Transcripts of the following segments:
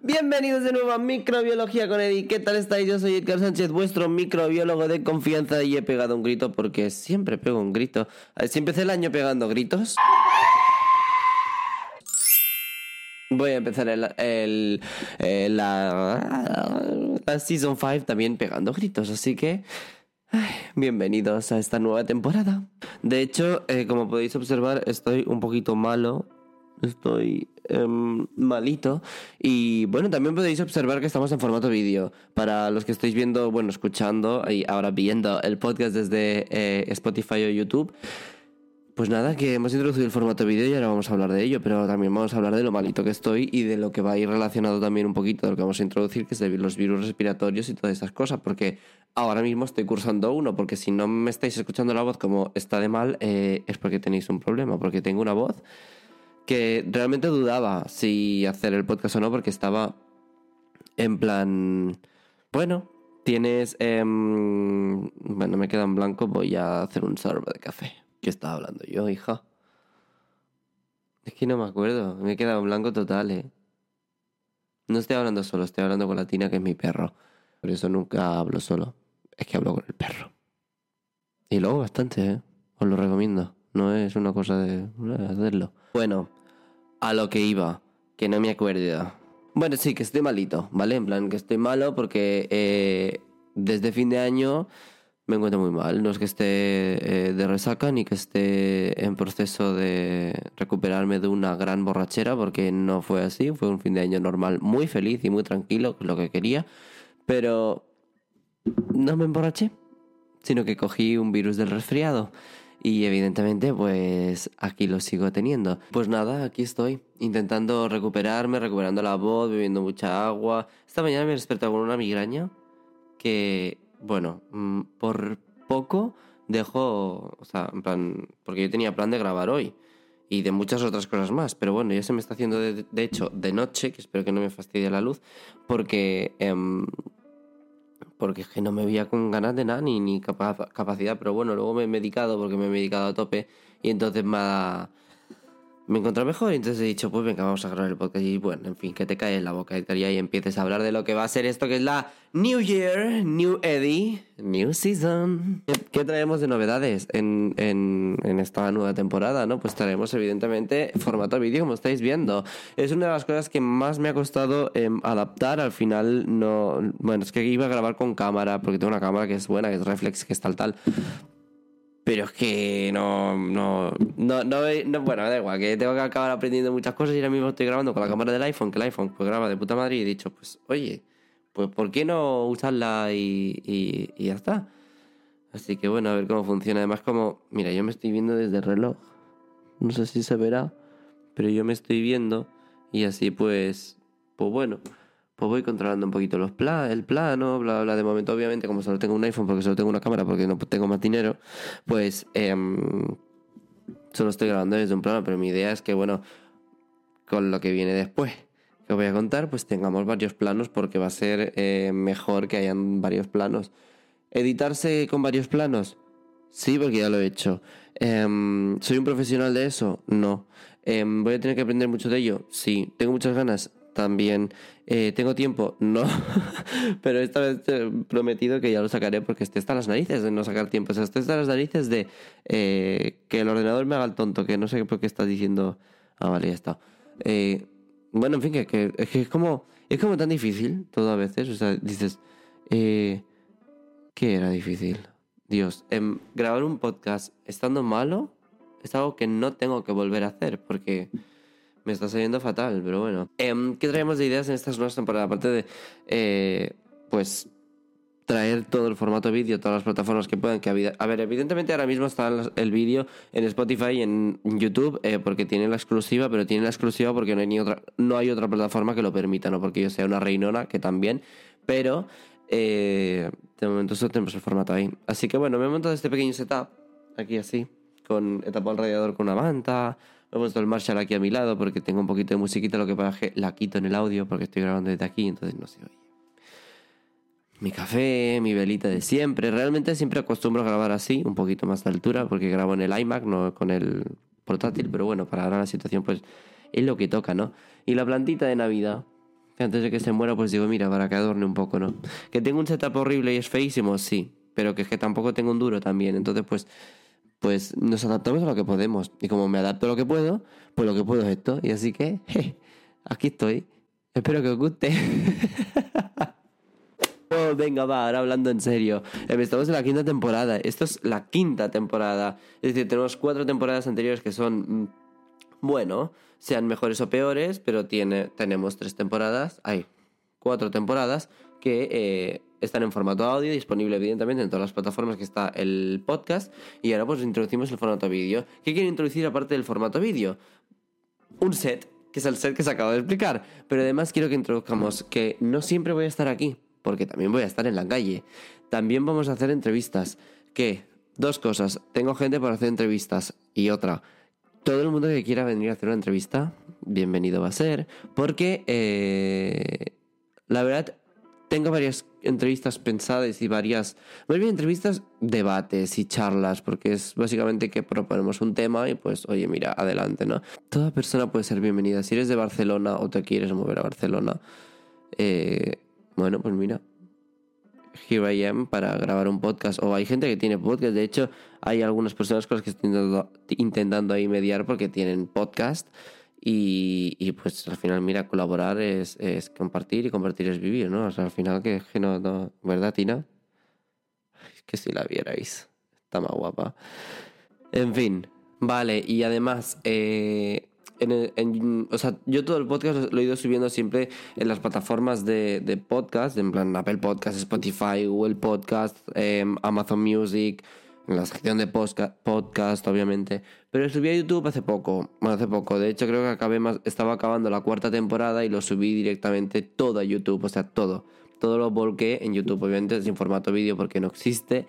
Bienvenidos de nuevo a Microbiología con Eddie. ¿Qué tal estáis? Yo soy Edgar Sánchez, vuestro microbiólogo de confianza y he pegado un grito porque siempre pego un grito. Si empecé el año pegando gritos. Voy a empezar el, la, la Season 5 también pegando gritos, así que bienvenidos a esta nueva temporada. De hecho, eh, como podéis observar, estoy un poquito malo, estoy em, malito y bueno, también podéis observar que estamos en formato vídeo. Para los que estáis viendo, bueno, escuchando y ahora viendo el podcast desde eh, Spotify o YouTube. Pues nada, que hemos introducido el formato vídeo y ahora vamos a hablar de ello, pero también vamos a hablar de lo malito que estoy y de lo que va a ir relacionado también un poquito de lo que vamos a introducir, que es de los virus respiratorios y todas esas cosas, porque ahora mismo estoy cursando uno, porque si no me estáis escuchando la voz como está de mal, eh, es porque tenéis un problema, porque tengo una voz que realmente dudaba si hacer el podcast o no, porque estaba en plan, bueno, tienes, em, bueno, me queda en blanco, voy a hacer un sorbo de café. ¿Qué estaba hablando yo, hija? Es que no me acuerdo, me he quedado en blanco total, ¿eh? No estoy hablando solo, estoy hablando con la Tina, que es mi perro. Por eso nunca hablo solo, es que hablo con el perro. Y luego bastante, ¿eh? Os lo recomiendo. No es una cosa de hacerlo. Bueno, a lo que iba, que no me acuerdo. Bueno, sí, que estoy malito, ¿vale? En plan, que estoy malo porque eh, desde fin de año me encuentro muy mal. No es que esté eh, de resaca ni que esté en proceso de recuperarme de una gran borrachera, porque no fue así. Fue un fin de año normal, muy feliz y muy tranquilo, lo que quería. Pero no me emborraché, sino que cogí un virus del resfriado. Y evidentemente, pues aquí lo sigo teniendo. Pues nada, aquí estoy, intentando recuperarme, recuperando la voz, bebiendo mucha agua. Esta mañana me he despertado con una migraña que, bueno, mm, por poco dejo, o sea, en plan, porque yo tenía plan de grabar hoy y de muchas otras cosas más, pero bueno, ya se me está haciendo de, de hecho de noche, que espero que no me fastidie la luz, porque... em, porque es que no me veía con ganas de nada ni, ni capa- capacidad, pero bueno, luego me he medicado porque me he medicado a tope y entonces me ha- me he encontrado mejor y entonces he dicho, pues venga, vamos a grabar el podcast y bueno, en fin, que te cae en la boca, Edgar, y empieces a hablar de lo que va a ser esto que es la New Year, New Eddie, New Season. ¿Qué, traemos de novedades en, en, en esta nueva temporada, no? Pues traemos evidentemente formato vídeo, como estáis viendo. Es una de las cosas que más me ha costado em, adaptar, al final no... Bueno, es que iba a grabar con cámara, porque tengo una cámara que es buena, que es reflex, que es tal tal. Pero es que no, no, no, no, no- bueno, da igual, que tengo que acabar aprendiendo muchas cosas y ahora mismo estoy grabando con la cámara del iPhone, que el iPhone pues graba de puta madre y he dicho, pues oye, pues ¿por qué no usarla y, y, y ya está? Así que bueno, a ver cómo funciona. Además como, mira, yo me estoy viendo desde el reloj, no sé si se verá, pero yo me estoy viendo y así pues, pues bueno, pues voy controlando un poquito los pla el plano, bla, bla. De momento, obviamente, como solo tengo un iPhone porque solo tengo una cámara porque no tengo más dinero, pues em, solo estoy grabando desde un plano, pero mi idea es que, bueno, con lo que viene después que os voy a contar, pues tengamos varios planos porque va a ser eh, mejor que hayan varios planos. ¿Editarse con varios planos? Sí, porque ya lo he hecho. Em, ¿Soy un profesional de eso? No. Em, ¿Voy a tener que aprender mucho de ello? Sí. ¿Tengo muchas ganas? También. Eh, ¿Tengo tiempo? No. Pero esta vez he prometido que ya lo sacaré porque estoy hasta las narices de no sacar tiempo. O sea, estoy las narices de eh, que el ordenador me haga el tonto, que no sé por qué estás diciendo. Ah, vale, ya está. Eh, bueno, en fin, que, que- que es como, es como tan difícil todo a veces. O sea, dices, ¿qué era difícil? Dios, em, grabar un podcast estando malo es algo que no tengo que volver a hacer porque me está saliendo fatal, pero bueno. Em, ¿Qué traemos de ideas en estas nuevas temporadas? Aparte de, eh, pues, traer todo el formato vídeo, todas las plataformas que puedan. Que a ver, evidentemente ahora mismo está el vídeo en Spotify y en YouTube eh, porque tiene la exclusiva, pero tiene la exclusiva porque no hay, ni otra, no hay otra plataforma que lo permita, no porque yo sea una reinona, que también, pero eh, de momento solo tenemos el formato ahí. Así que bueno, me he montado este pequeño setup, aquí así, con he tapado radiador con una manta, he puesto el Marshall aquí a mi lado porque tengo un poquito de musiquita, lo que pasa es que la quito en el audio porque estoy grabando desde aquí, entonces no se oye. Mi café, mi velita de siempre. Realmente siempre acostumbro a grabar así, un poquito más de altura, porque grabo en el iMac, no con el portátil, pero bueno, para ahora la situación pues es lo que toca, ¿no? Y la plantita de Navidad, Que antes de que se muera, pues digo, mira, para que adorne un poco, ¿no? Que tengo un setup horrible y es feísimo, sí. Pero que es que tampoco tengo un duro también. Entonces, pues, pues nos adaptamos a lo que podemos. Y como me adapto a lo que puedo, pues lo que puedo es esto. Y así que, aquí estoy. Espero que os guste. oh, venga, va, ahora hablando en serio. Eh, estamos en la quinta temporada. Esto es la quinta temporada. Es decir, tenemos cuatro temporadas anteriores que son, mm, bueno, sean mejores o peores, pero tiene, tenemos tres temporadas, hay cuatro temporadas que eh, están en formato audio, disponible evidentemente en todas las plataformas que está el podcast. Y ahora pues introducimos el formato vídeo. ¿Qué quiero introducir aparte del formato vídeo? Un set que es el set que se acaba de explicar. Pero además quiero que introduzcamos que no siempre voy a estar aquí, porque también voy a estar en la calle. También vamos a hacer entrevistas. Que, dos cosas, tengo gente para hacer entrevistas. Y otra, todo el mundo que quiera venir a hacer una entrevista, bienvenido va a ser. Porque, eh, la verdad, tengo varias entrevistas pensadas y varias, más bien entrevistas, debates y charlas, porque es básicamente que proponemos un tema y pues, oye, mira, adelante, ¿no? Toda persona puede ser bienvenida. Si eres de Barcelona o te quieres mover a Barcelona, eh, bueno, pues mira, here I am para grabar un podcast. O hay gente que tiene podcast. De hecho, hay algunas personas con las que estoy intentando, intentando ahí mediar porque tienen podcast. Y, pues al final, mira, colaborar es, compartir y compartir es vivir, ¿no? O sea, al final que, que no, ¿verdad, Tina? Es que si la vierais, está más guapa. En fin, vale, y además, eh, o sea, yo todo el podcast lo he ido subiendo siempre en las plataformas de, podcast, en plan Apple Podcast, Spotify, Google Podcast, eh, Amazon Music, en la sección de podcast, obviamente. Pero subí a YouTube hace poco, bueno, hace poco. De hecho, creo que acabé más, estaba acabando la cuarta temporada y lo subí directamente todo a YouTube, o sea, todo. Todo lo volqué en YouTube, obviamente sin formato vídeo porque no existe,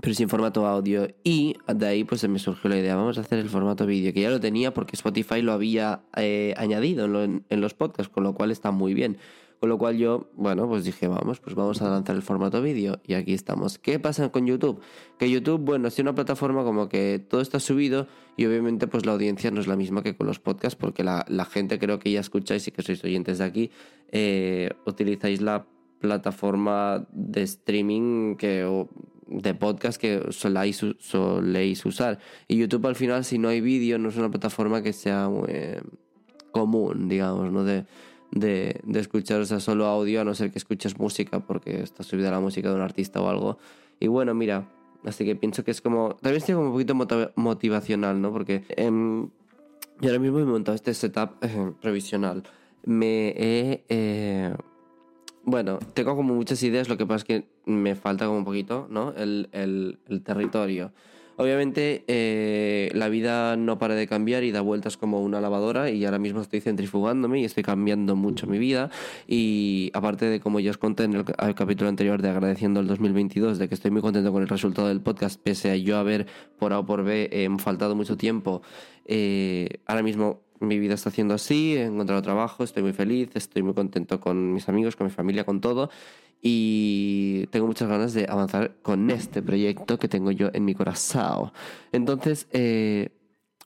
pero sin formato audio. Y de ahí pues se me surgió la idea, vamos a hacer el formato vídeo, que ya lo tenía porque Spotify lo había eh, añadido en, en los podcasts, con lo cual está muy bien. Con lo cual yo, bueno, pues dije, vamos, pues vamos a lanzar el formato vídeo y aquí estamos. ¿Qué pasa con YouTube? Que YouTube, bueno, es una plataforma como que todo está subido y obviamente pues la audiencia no es la misma que con los podcasts porque la, gente creo que ya escucháis y que sois oyentes de aquí, eh, utilizáis la plataforma de streaming que de podcast que soléis, soléis usar. Y YouTube al final, si no hay vídeo, no es una plataforma que sea eh, común, digamos, ¿no? De, de, escuchar solo audio, a no ser que escuches música, porque está subida la música de un artista o algo. Y bueno, mira, así que pienso que es como. También estoy como un poquito motivacional, ¿no? Porque eh, yo ahora mismo he montado este setup eh, provisional. Me he. Eh, bueno, tengo como muchas ideas, lo que pasa es que me falta como un poquito, ¿no? El, el territorio. Obviamente eh, la vida no para de cambiar y da vueltas como una lavadora y ahora mismo estoy centrifugándome y estoy cambiando mucho mi vida. Y aparte de como ya os conté en el, capítulo anterior de agradeciendo el 2022 de que estoy muy contento con el resultado del podcast pese a yo haber por A o por B eh, faltado mucho tiempo eh, ahora mismo mi vida está haciendo así, he encontrado trabajo, estoy muy feliz, estoy muy contento con mis amigos, con mi familia, con todo y tengo muchas ganas de avanzar con este proyecto que tengo yo en mi corazón. Entonces, eh,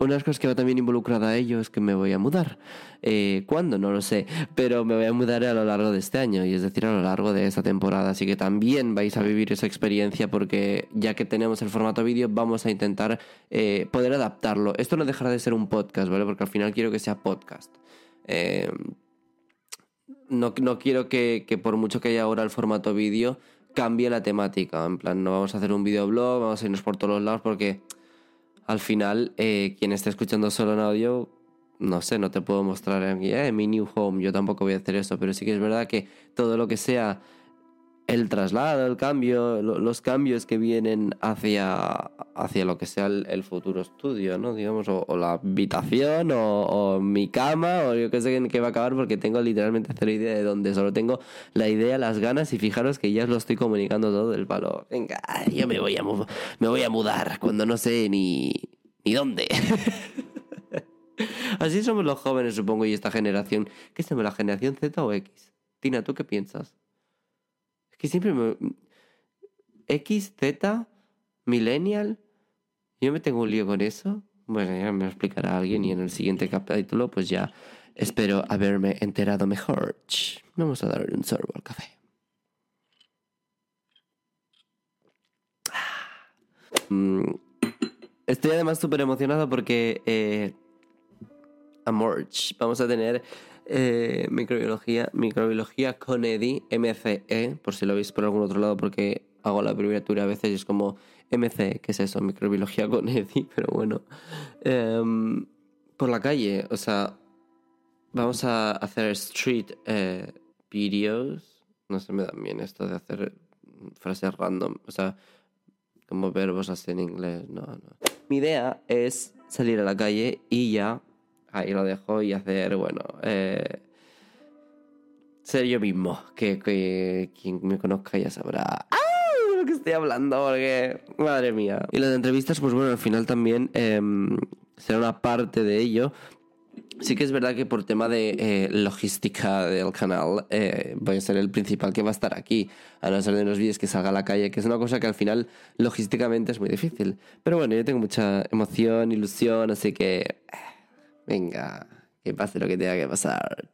una de las cosas que va también involucrada a ello es que me voy a mudar. Eh, ¿Cuándo? No lo sé, pero me voy a mudar a lo largo de este año, y es decir, a lo largo de esta temporada. Así que también vais a vivir esa experiencia porque ya que tenemos el formato vídeo, vamos a intentar eh, poder adaptarlo. Esto no dejará de ser un podcast, ¿vale? Porque al final quiero que sea podcast. Eh, no, no quiero que, que, por mucho que haya ahora el formato vídeo, cambie la temática. En plan, no vamos a hacer un videoblog, vamos a irnos por todos lados porque al final eh, quien esté escuchando solo en audio, no sé, no te puedo mostrar aquí, eh, mi new home, yo tampoco voy a hacer eso, pero sí que es verdad que todo lo que sea el traslado, el cambio, los cambios que vienen hacia, hacia lo que sea el, futuro estudio, ¿no? Digamos, o, la habitación, o, mi cama, o yo qué sé que va a acabar porque tengo literalmente cero idea de dónde, solo tengo la idea, las ganas y fijaros que ya os lo estoy comunicando todo del palo. Venga, yo me voy a, me voy a mudar cuando no sé ni, ni dónde. Así somos los jóvenes, supongo, y esta generación. ¿Qué es la generación Z o X? Tina, ¿tú qué piensas? Que siempre me... X, Z, Millennial. Yo me tengo un lío con eso. Bueno, ya me lo explicará alguien y en el siguiente capítulo pues ya Espero haberme enterado mejor. Vamos a darle un sorbo al café. Mm, estoy además súper emocionado porque eh, a March vamos a tener eh, microbiología, microbiología con Eddie, MCE, por si lo veis por algún otro lado, porque hago la abreviatura a veces y es como MC, que es eso? Microbiología con Eddie, pero bueno. Em, por la calle, o sea, vamos a hacer street eh, videos. No se me da bien esto de hacer frases random, o sea, como verbos así en inglés, no, no. Mi idea es salir a la calle y ya, ahí lo dejo y hacer, bueno, eh, ser yo mismo, que, que quien me conozca ya sabrá que estoy hablando, porque madre mía. Y las entrevistas, pues bueno, al final también em, será una parte de ello. Sí que es verdad que por tema de eh, logística del canal eh, voy a ser el principal que va a estar aquí, a no ser de los vídeos que salga a la calle, que es una cosa que al final logísticamente es muy difícil. Pero bueno, yo tengo mucha emoción, ilusión, así que eh, venga, que pase lo que tenga que pasar.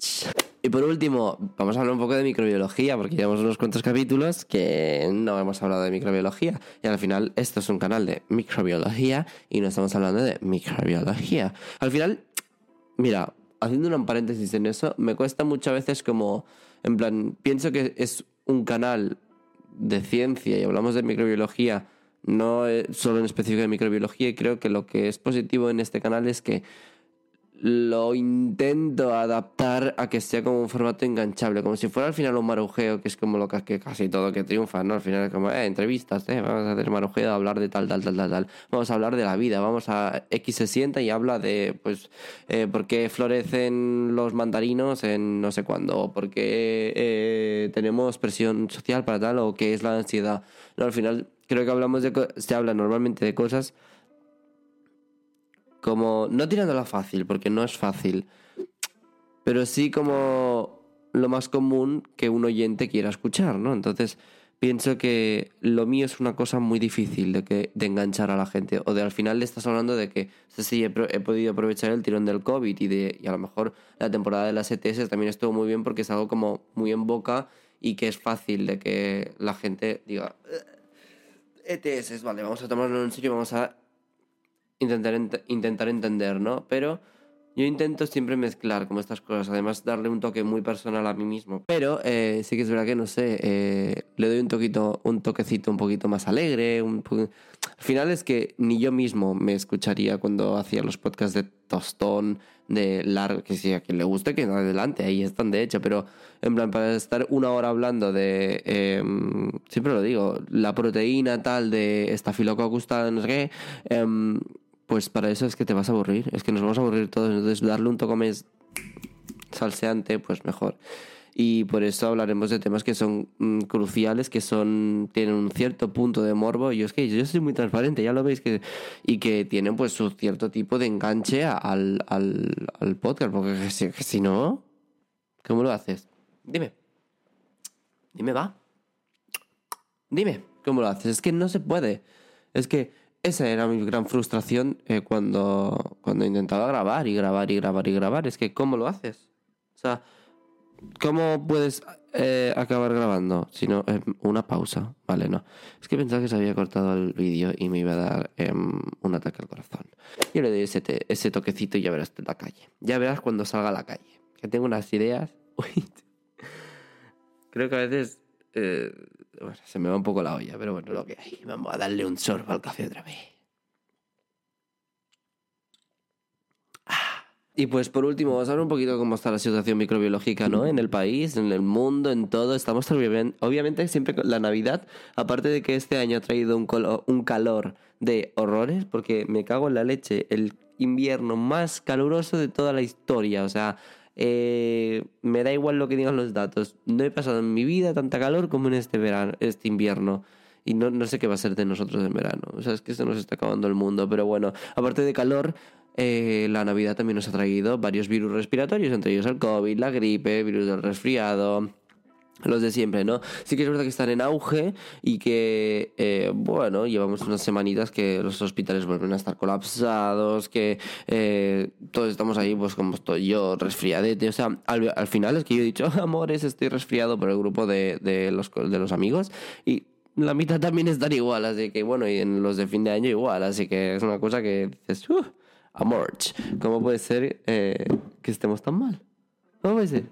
Y por último, vamos a hablar un poco de microbiología, porque llevamos unos cuantos capítulos que no hemos hablado de microbiología. Y al final, esto es un canal de microbiología y no estamos hablando de microbiología. Al final, mira, haciendo un paréntesis en eso, me cuesta muchas veces como, en plan, pienso que es un canal de ciencia y hablamos de microbiología, no solo en específico de microbiología, y creo que lo que es positivo en este canal es que lo intento adaptar a que sea como un formato enganchable, como si fuera al final un marujeo, que es como lo que, casi todo que triunfa, ¿no? Al final es como, eh, entrevistas, eh, vamos a hacer marujeo, hablar de tal, tal, tal, tal, tal. Vamos a hablar de la vida, vamos a X se sienta y habla de, pues, eh, por qué florecen los mandarinos en no sé cuándo, o por qué eh, tenemos presión social para tal, o qué es la ansiedad. No, al final creo que hablamos de, se habla normalmente de cosas como, no tirándola fácil, porque no es fácil, pero sí como lo más común que un oyente quiera escuchar, ¿no? Entonces, pienso que lo mío es una cosa muy difícil de, que, de enganchar a la gente. O de al final le estás hablando de que sí, he, podido aprovechar el tirón del COVID y, de, y a lo mejor la temporada de las ETS también estuvo muy bien porque es algo como muy en boca y que es fácil de que la gente diga... ETS, vale, vamos a tomarlo en serio, vamos a intentar, intentar entender, ¿no? Pero yo intento siempre mezclar como estas cosas, además darle un toque muy personal a mí mismo. Pero eh, sí que es verdad que, no sé, eh, le doy un, toquito, un toquecito un poquito más alegre. Un Al final es que ni yo mismo me escucharía cuando hacía los podcasts de Tostón, de largo, que si a quien le guste, que adelante, ahí están de hecho, pero en plan, para estar una hora hablando de, em, siempre lo digo, la proteína tal de estafilococcus tal, no sé qué, em, pues para eso es que te vas a aburrir, es que nos vamos a aburrir todos, entonces darle un toque más salseante, pues mejor. Y por eso hablaremos de temas que son mm, cruciales, que son tienen un cierto punto de morbo. Y es que yo soy muy transparente, ya lo veis, que y que tienen pues su cierto tipo de enganche al, al, podcast, porque si, si no, ¿cómo lo haces? Dime. Dime, va. Dime, ¿cómo lo haces? Es que no se puede. Es que esa era mi gran frustración eh, cuando, cuando intentaba grabar y grabar y grabar y grabar. Es que, ¿cómo lo haces? O sea, ¿cómo puedes eh, acabar grabando? Si no, eh, una pausa. Vale, no. Es que pensaba que se había cortado el vídeo y me iba a dar em, un ataque al corazón. Yo le doy ese, ese toquecito y ya verás en la calle. Ya verás cuando salga a la calle. Que tengo unas ideas. Creo que a veces se me va un poco la olla, pero bueno, lo que hay. Vamos a darle un sorbo al café otra vez. Ah. Y pues por último, vamos a ver un poquito cómo está la situación microbiológica, ¿no? En el país, en el mundo, en todo. Estamos obviamente siempre con la Navidad, aparte de que este año ha traído un calor de horrores, porque me cago en la leche, el invierno más caluroso de toda la historia. O sea, eh, me da igual lo que digan los datos. No he pasado en mi vida tanta calor como en este verano, este invierno. Y no, no sé qué va a ser de nosotros en verano. O sea, es que se nos está acabando el mundo. Pero bueno, aparte de calor, eh, la Navidad también nos ha traído varios virus respiratorios, entre ellos el COVID, la gripe, virus del resfriado, los de siempre, ¿no? Sí que es verdad que están en auge y que, eh, bueno, llevamos unas semanitas que los hospitales vuelven a estar colapsados, que eh, todos estamos ahí, pues como estoy yo, resfriadete. O sea, al, final es que yo he dicho, amores, estoy resfriado por el grupo de, de, los, de los amigos y la mitad también están igual, así que bueno, y en los de fin de año igual, así que es una cosa que dices, uh, amor, ¿cómo puede ser eh, que estemos tan mal? ¿Cómo puede ser?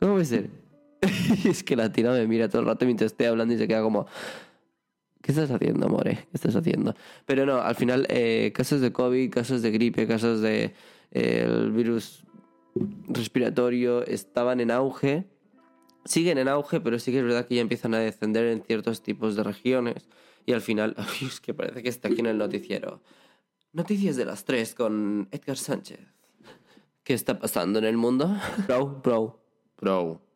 ¿Cómo puede ser? es que la tira me mira todo el rato mientras estoy hablando y se queda como... ¿Qué estás haciendo, amore? ¿Qué estás haciendo? Pero no, al final, eh, casos de COVID, casos de gripe, casos de eh, el virus respiratorio estaban en auge. Siguen en auge, pero sí que es verdad que ya empiezan a descender en ciertos tipos de regiones. Y al final, es que parece que está aquí en el noticiero. Noticias de las tres con Edgar Sánchez. ¿Qué está pasando en el mundo? Bro, bro, bro.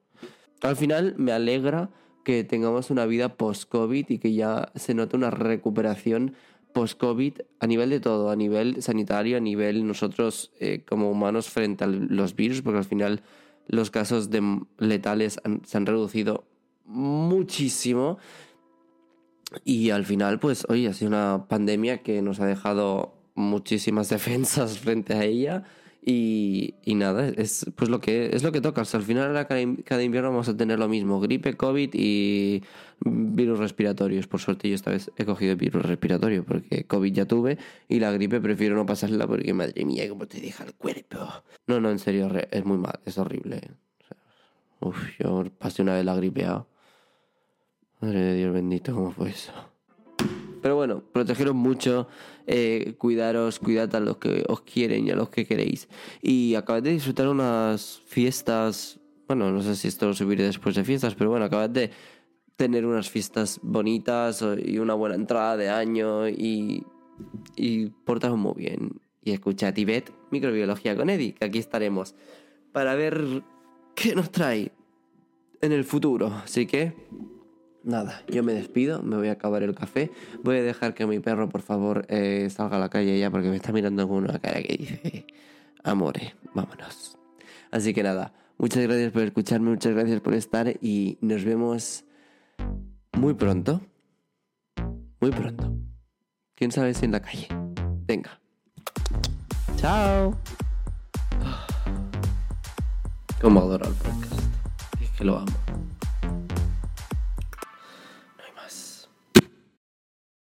Al final me alegra que tengamos una vida post-COVID y que ya se note una recuperación post-COVID a nivel de todo, a nivel sanitario, a nivel nosotros eh, como humanos frente a los virus, porque al final los casos de letales se han reducido muchísimo. Y al final, pues, hoy ha sido una pandemia que nos ha dejado muchísimas defensas frente a ella y, y, nada, es pues lo que es lo que toca. al final cada, invierno vamos a tener lo mismo, gripe, COVID y virus respiratorios. Por suerte yo esta vez he cogido el virus respiratorio porque COVID ya tuve y la gripe prefiero no pasarla porque madre mía, cómo te deja el cuerpo. No, no, en serio, es muy mal, es horrible. uf, yo pasé una vez la gripeado. Madre de Dios bendito, ¿cómo fue eso? Pero bueno, protegeros mucho, eh, cuidaros, cuidad a los que os quieren y a los que queréis. Y acabad de disfrutar unas fiestas, bueno, no sé si esto lo subiré después de fiestas, pero bueno, acabad de tener unas fiestas bonitas y una buena entrada de año y, y portaros muy bien. Y escucha Tibet, microbiología con Eddie, que aquí estaremos para ver qué nos trae en el futuro. Así que Nada, yo me despido, me voy a acabar el café. Voy a dejar que mi perro, por favor, eh, salga a la calle ya porque me está mirando con una cara que dice, amore, vámonos. Así que nada, muchas gracias por escucharme, muchas gracias por estar y nos vemos muy pronto. Muy pronto. ¿Quién sabe si en la calle? Venga. Chao. Como adoro el podcast. Es que lo amo.